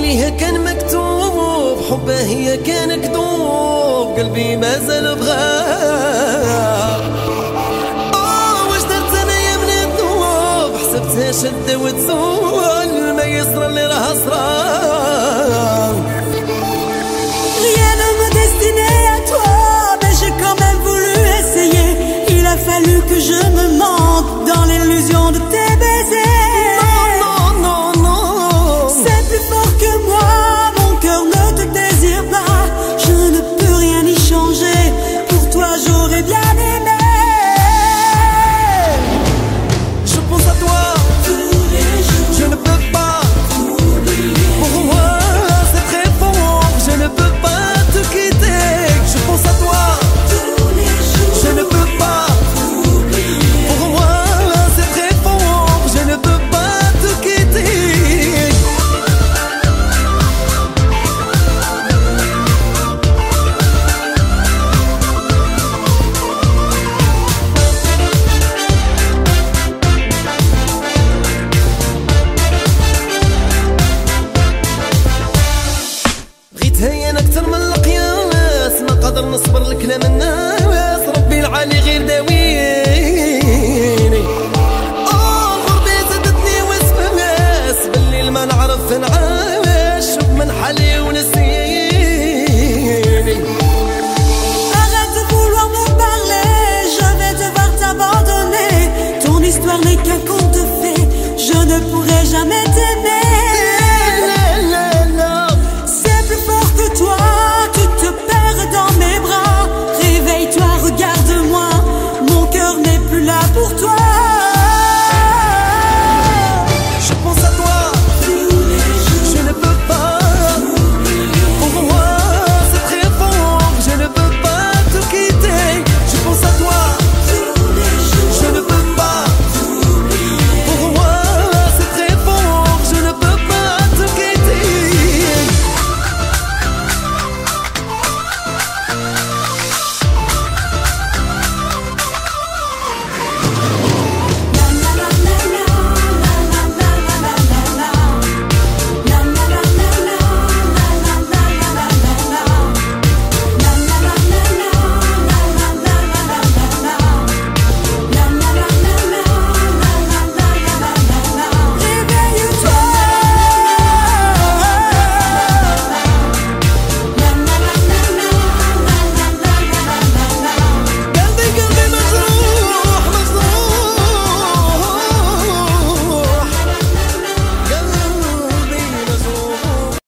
ليها كان مكتوب حبه هي كان كذوب قلبي ما زال بغاها واش درت أنا يا من الذوب؟ حسبتها شده وتسول ما يصرى اللي راه صرا. نصبر لك لا ربي العالي غير داويني. آه غربي زدتني وسواس بالليل ما نعرف نعاش من حالي ونسيني. Je ne pourrai jamais t'aimer.